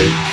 Bye.